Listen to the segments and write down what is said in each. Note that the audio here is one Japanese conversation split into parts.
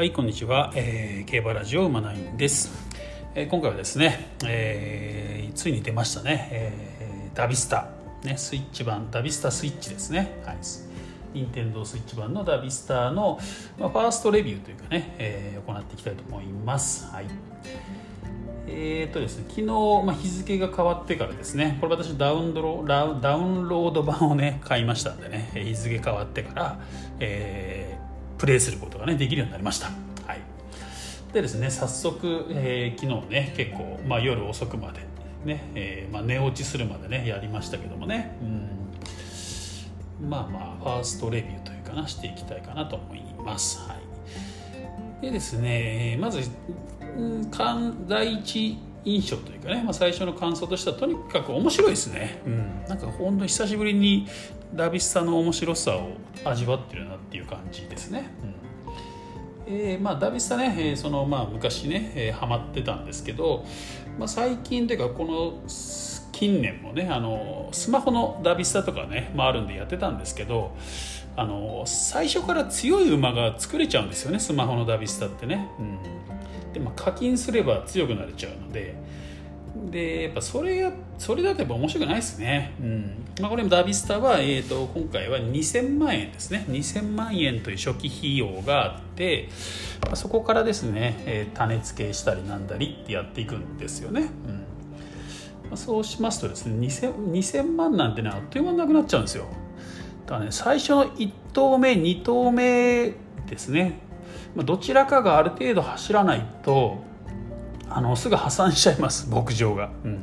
はいこんにちは、えー、競馬ラジオ馬ナインです、えー、今回はですね、えー、ついに出ましたね、えー、ダビスタ。ねスイッチ版ダビスタスイッチですね。はい。任天堂スイッチ版のダビスタの、まあ、ファーストレビューというかね、えー、行っていきたいと思います。はい。えーとですね、昨日、まあ、日付が変わってからですね、これ私ダウンロダウンロード版をね、買いましたんでね、日付変わってから、えー、プレイすることがね、できるようになりました。はい。でですね、早速、えー、昨日ね、結構、まあ、夜遅くまで、ね、えー、まあ、寝落ちするまでね、やりましたけどもね、うん、まあまあ、ファーストレビューというかな、していきたいかなと思います。はい。でですね、まず第一印象というかね、まあ、最初の感想としてはとにかく面白いですね、うん、なんか本当に久しぶりにダビスタの面白さを味わってるなっていう感じですね、うん。えーまあ、ダビスタね、えー、そのまあ昔ね、えー、ハマってたんですけど、まあ、最近というかこの近年もねあのスマホのダビスタとかね、まあ、あるんでやってたんですけどあの最初から強い馬が作れちゃうんですよねスマホのダビスタってね、うん。で、まあ、課金すれば強くなれちゃうので。でやっぱそれそれだとやっぱ面白くないですね、うん。まあ、これもダビスタは、えーと、今回は2000万円ですね。2000万円という初期費用があって、まあ、そこからですね、えー、種付けしたりなんだりってやっていくんですよね、うん、そうしますとですね 2000, 2000万なんてねあっという間なくなっちゃうんですよ。だからね最初の1投目2投目ですね。どちらかがある程度走らないとあのすぐ破産しちゃいます牧場が、うん、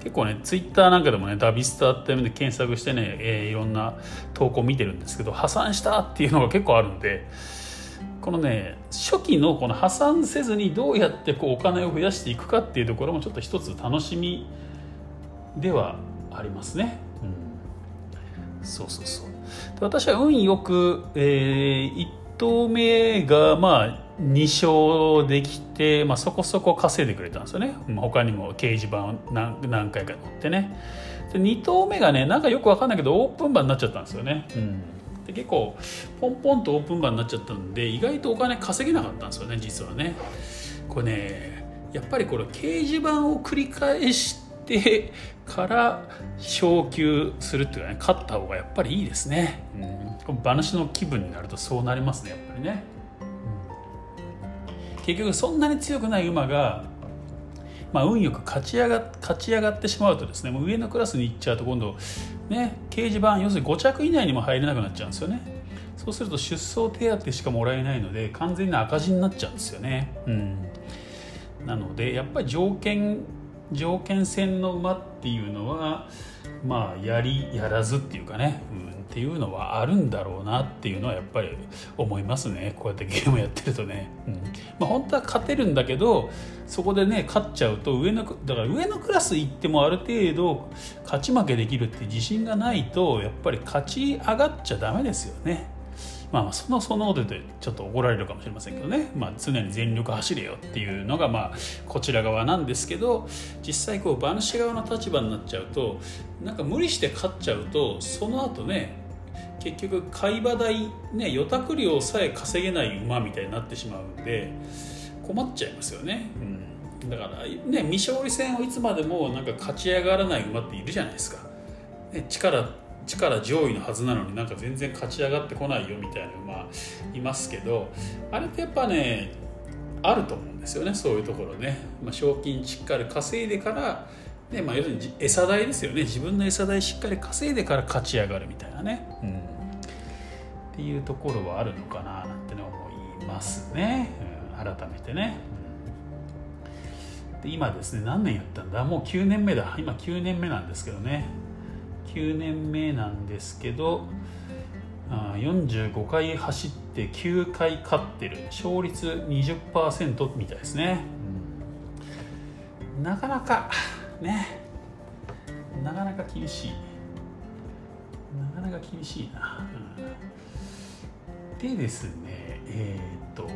結構ねツイッターなんかでもねダビスタってで検索してね、えー、いろんな投稿見てるんですけど破産したっていうのが結構あるんでこのね初期のこの破産せずにどうやってこうお金を増やしていくかっていうところもちょっと一つ楽しみではありますね。うん、そうそうそう。で私は運よく、えー、投目がまあ2勝できて、まあ、そこそこ稼いでくれたんですよね、まあ、他にも掲示板を何何回か乗ってね。で2投目がねなんかよく分かんないけどオープン馬になっちゃったんですよね、うん、で結構ポンポンとオープン馬になっちゃったんで意外とお金稼げなかったんですよね実はね。これねやっぱりこれ掲示板を繰り返してから昇級するっていうかね勝った方がやっぱりいいですね、うん、馬主の気分になるとそうなりますねやっぱりね、うん、結局そんなに強くない馬がまあ、運よく勝ち上が勝ち上がってしまうとですねもう上のクラスに行っちゃうと今度ね掲示板要するに5着以内にも入れなくなっちゃうんですよねそうすると出走手当しかもらえないので完全に赤字になっちゃうんですよねうんなのでやっぱり条件条件戦の馬っていうのはまあやりやらずっていうかね、うん、っていうのはあるんだろうなっていうのはやっぱり思いますね。こうやってゲームやってるとね、うん。まあ、本当は勝てるんだけどそこでね勝っちゃうと上のだから上のクラス行ってもある程度勝ち負けできるって自信がないとやっぱり勝ち上がっちゃダメですよね。まあ、そのそのでちょっと怒られるかもしれませんけどね、まあ、常に全力走れよっていうのが、まあ、こちら側なんですけど実際こう馬主側の立場になっちゃうとなんか無理して勝っちゃうとその後ね結局買い場代ね予託料さえ稼げない馬みたいになってしまうんで困っちゃいますよね、うん、だからね未勝利戦をいつまでもなんか勝ち上がらない馬っているじゃないですか、ね、力力上位のはずなのになんか全然勝ち上がってこないよみたいな馬いますけどあれってやっぱねあると思うんですよねそういうところね、まあ、賞金しっかり稼いでからねまあ、要するに餌代ですよね。自分の餌代しっかり稼いでから勝ち上がるみたいなね、うん、っていうところはあるのかななんてね思いますね、うん、改めてね、うん、で今ですね何年やったんだ？もう9年目だ。今9年目なんですけどね9年目なんですけど45回走って9回勝ってる。勝率20%みたいですね、うん、なかなかね。なかなか厳しい。なかなか厳しいな、うん、でですねえっ、ー、と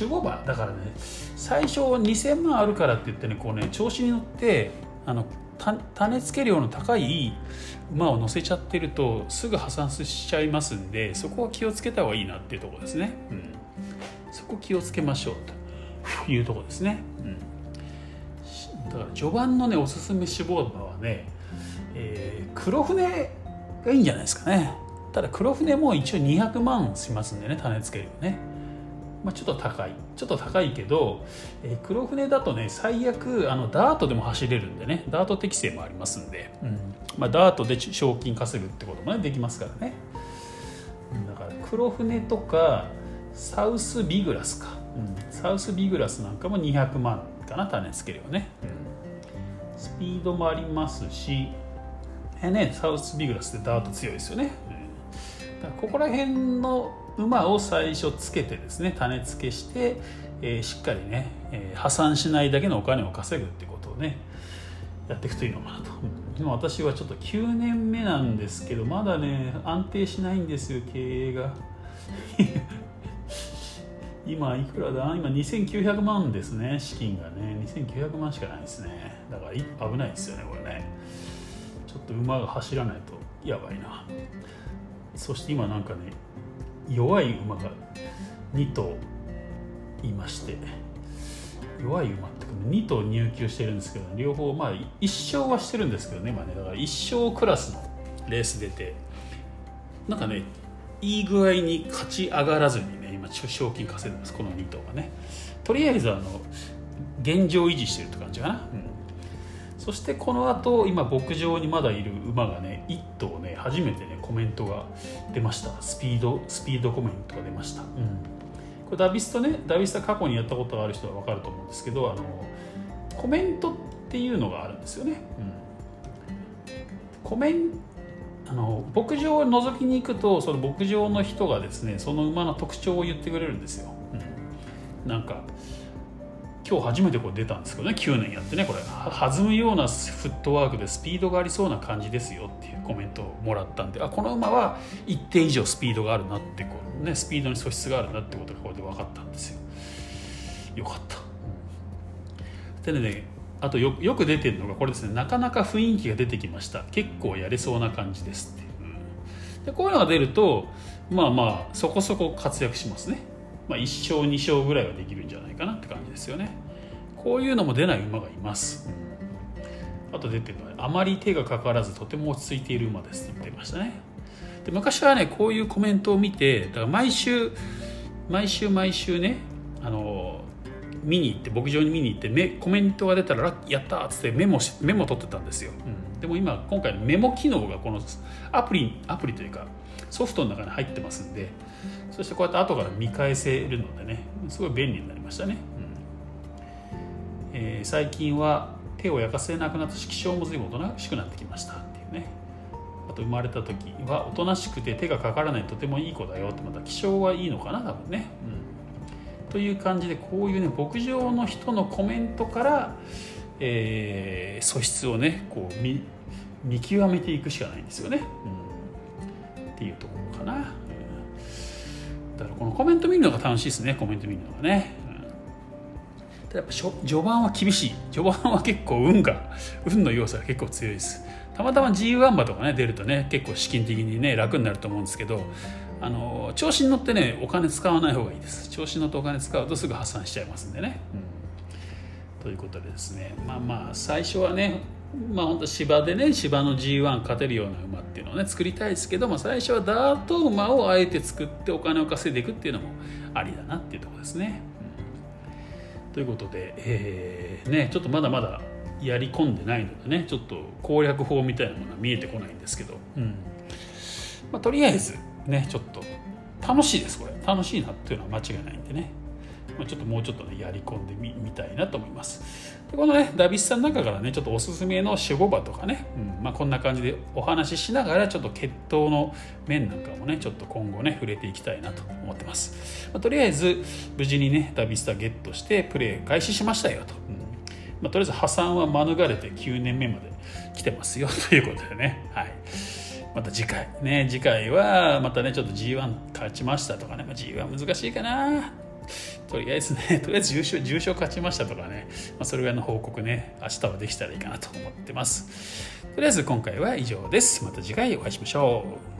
守護馬。だからね最初2000万あるからって言ってねこうね調子に乗ってあの種付け量の高い馬を乗せちゃってるとすぐ破産しちゃいますんでそこは気をつけた方がいいなっていうところですね。うん。そこ気をつけましょうというとこですね、うん、だから序盤のねおすすめ志望馬はね、えー、黒船がいいんじゃないですかね。ただ黒船も一応200万しますんでね種付けるよねまあ、ちょっと高い。ちょっと高いけど、えー、黒船だとね最悪あのダートでも走れるんでね。ダート適性もありますんで、うん。まあ、ダートで賞金稼ぐってこともねできますからね。だから黒船とかサウスビグラスか、うん、サウスビグラスなんかも200万かな種付けるよね、うん、スピードもありますし。えねサウスビグラスってダート強いですよね、うん、だからここら辺の馬を最初つけてですね種付けして、えー、しっかりね、えー、破産しないだけのお金を稼ぐってことをねやっていくといいのかなと、今私はちょっと9年目なんですけどまだね安定しないんですよ経営が。今いくらだ？今2900万ですね資金がね。2900万しかないですね。だから危ないですよねこれね。ちょっと馬が走らないとやばいな。そして今なんかね弱い馬が2頭いまして弱い馬って2頭入厩してるんですけど両方まあ1勝はしてるんですけどね今ねだから1勝クラスのレース出てなんかねいい具合に勝ち上がらずにね今賞金稼いでますこの2頭がね。とりあえずあの現状維持してるって感じかな、うん。そしてこの後今牧場にまだいる馬がね1頭ね初めてねコメントが出ました。スピードスピードコメントが出ました、うん、これダビスタねダビスタ過去にやったことがある人は分かると思うんですけどあのコメントっていうのがあるんですよね、うん、コメンあの牧場を覗きに行くとその牧場の人がですねその馬の特徴を言ってくれるんですよ、うん、なんか今日初めてこれ出たんですけどね9年やってねこれ。弾むようなフットワークでスピードがありそうな感じですよっていうコメントをもらったんであこの馬は一定以上スピードがあるなってこう、ね、スピードに素質があるなってことがこれで分かったんですよ。よかった、でねあとよよく出てるのがこれですね。なかなか雰囲気が出てきました。結構やれそうな感じですって、うん、でこういうのが出るとまあまあそこそこ活躍しますね。まあ、1勝2勝ぐらいはできるんじゃないかなって感じですよね。こういうのも出ない馬がいます、あと出てるのはあまり手がかからずとても落ち着いている馬ですって言ってましたね。で昔はねこういうコメントを見てだから毎週毎週毎週ねあの見に行って牧場に見に行ってコメントが出たら「やった!」っつってメモしメモ取ってたんですよ、うん、でも今今回のメモ機能がこのアプリアプリというかソフトの中に入ってますんでそしてこうやって後から見返せるのでねすごい便利になりましたね、うん。えー、最近は手を焼かせなくなったし気性も随分おとなしくなってきましたっていうね。あと生まれた時はおとなしくて手がかからないとてもいい子だよってまた気性はいいのかな多分ね、うん、という感じでこういうね牧場の人のコメントから、えー、素質をねこう見見極めていくしかないんですよね、うん、っていうところかな。だからこのコメント見るのが楽しいですね。コメント見るのがね、うん、やっぱ序盤は厳しい。序盤は結構運が運の要素が結構強いです。たまたま G1 馬とかね出るとね結構資金的にね楽になると思うんですけどあの調子に乗ってねお金使わない方がいいです。調子に乗ってお金使うとすぐ破産しちゃいますんでね、うん、ということでですねまあまあ最初はねまあ本当芝でね芝の G1 勝てるような馬っていうのをね作りたいですけど、まあ、最初はダート馬をあえて作ってお金を稼いでいくっていうのもありだなっていうとこですね。ということで、えー、ねちょっとまだまだやり込んでないのでねちょっと攻略法みたいなものは見えてこないんですけど、うんまあ、とりあえずねちょっと楽しいですこれ楽しいなっていうのは間違いないんでね。まあ、ちょっともうちょっとねやり込んでみたいなと思います。でこのねダビスさんの中からねちょっとおすすめの守護馬とかね、うんまあ、こんな感じでお話ししながらちょっと血統の面なんかもねちょっと今後ね触れていきたいなと思ってます、まあ、とりあえず無事にねダビスタゲットしてプレー開始しましたよと、うん。まあ、とりあえず破産は免れて9年目まで来てますよということでね。はい。また次回ね次回はまたねちょっと G1 勝ちましたとかね、まあ、G1 難しいかな。とりあえずね、とりあえず重賞重症勝ちましたとかね、まあ、それぐらいの報告ね、明日はできたらいいかなと思ってます。とりあえず今回は以上です。また次回お会いしましょう。